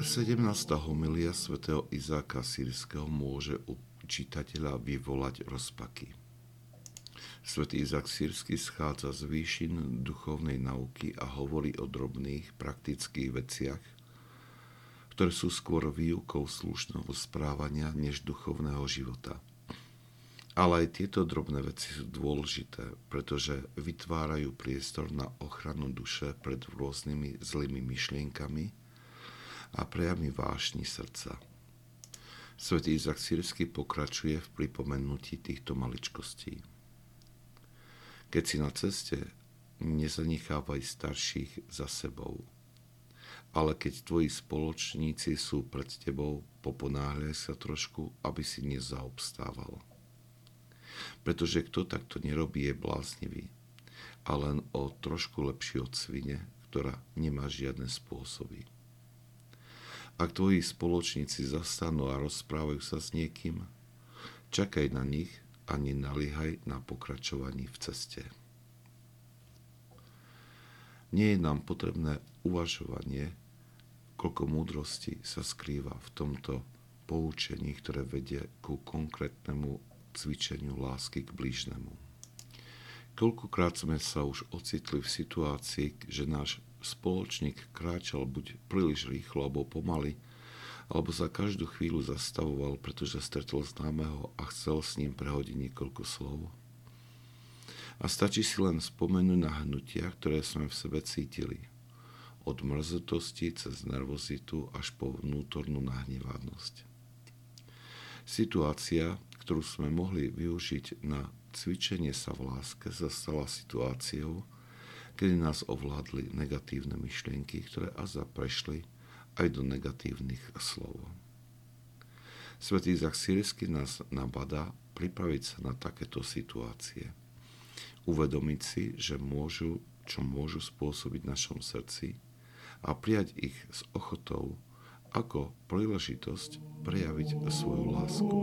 17. homilia svätého Izáka Sírskeho môže u čitateľa vyvolať rozpaky. Svetý Izák Sírsky schádza z výšin duchovnej nauky a hovorí o drobných, praktických veciach, ktoré sú skôr výukou slušného správania než duchovného života. Ale aj tieto drobné veci sú dôležité, pretože vytvárajú priestor na ochranu duše pred rôznymi zlými myšlienkami a prejavmi vášni srdca. Svetý Izak Sírsky pokračuje v pripomenutí týchto maličkostí. Keď si na ceste, nezanechávaj starších za sebou – ale keď tvoji spoločníci sú pred tebou, poponáhľaj sa trošku, aby si nezaobstával. Pretože kto takto nerobí, je bláznivý a len o trošku lepší od svine, ktorá nemá žiadne spôsoby. Ak tvoji spoločníci zastanú a rozprávajú sa s niekým, čakaj na nich a nenalíhaj na pokračovaní v ceste. Nie je nám potrebné uvažovanie, koľko múdrosti sa skrýva v tomto poučení, ktoré vedie ku konkrétnemu cvičeniu lásky k blížnemu. Koľkokrát sme sa už ocitli v situácii, že náš spoločník kráčal buď príliš rýchlo alebo pomaly, alebo za každú chvíľu zastavoval, pretože stretol známeho a chcel s ním prehodiť niekoľko slov. A stačí si len spomenúť na hnutia, ktoré sme v sebe cítili. Od mrzetosti cez nervozitu až po vnútornú nahnevanosť. Situácia, ktorú sme mohli využiť na cvičenie sa v láske, zastala situáciou, kedy nás ovládli negatívne myšlienky, ktoré aza prešli aj do negatívnych slov. Svetý Zach Sírsky nás nabadá pripraviť sa na takéto situácie – uvedomiť si, že môžu, čo môžu spôsobiť v našom srdci a prijať ich s ochotou ako príležitosť prejaviť svoju lásku.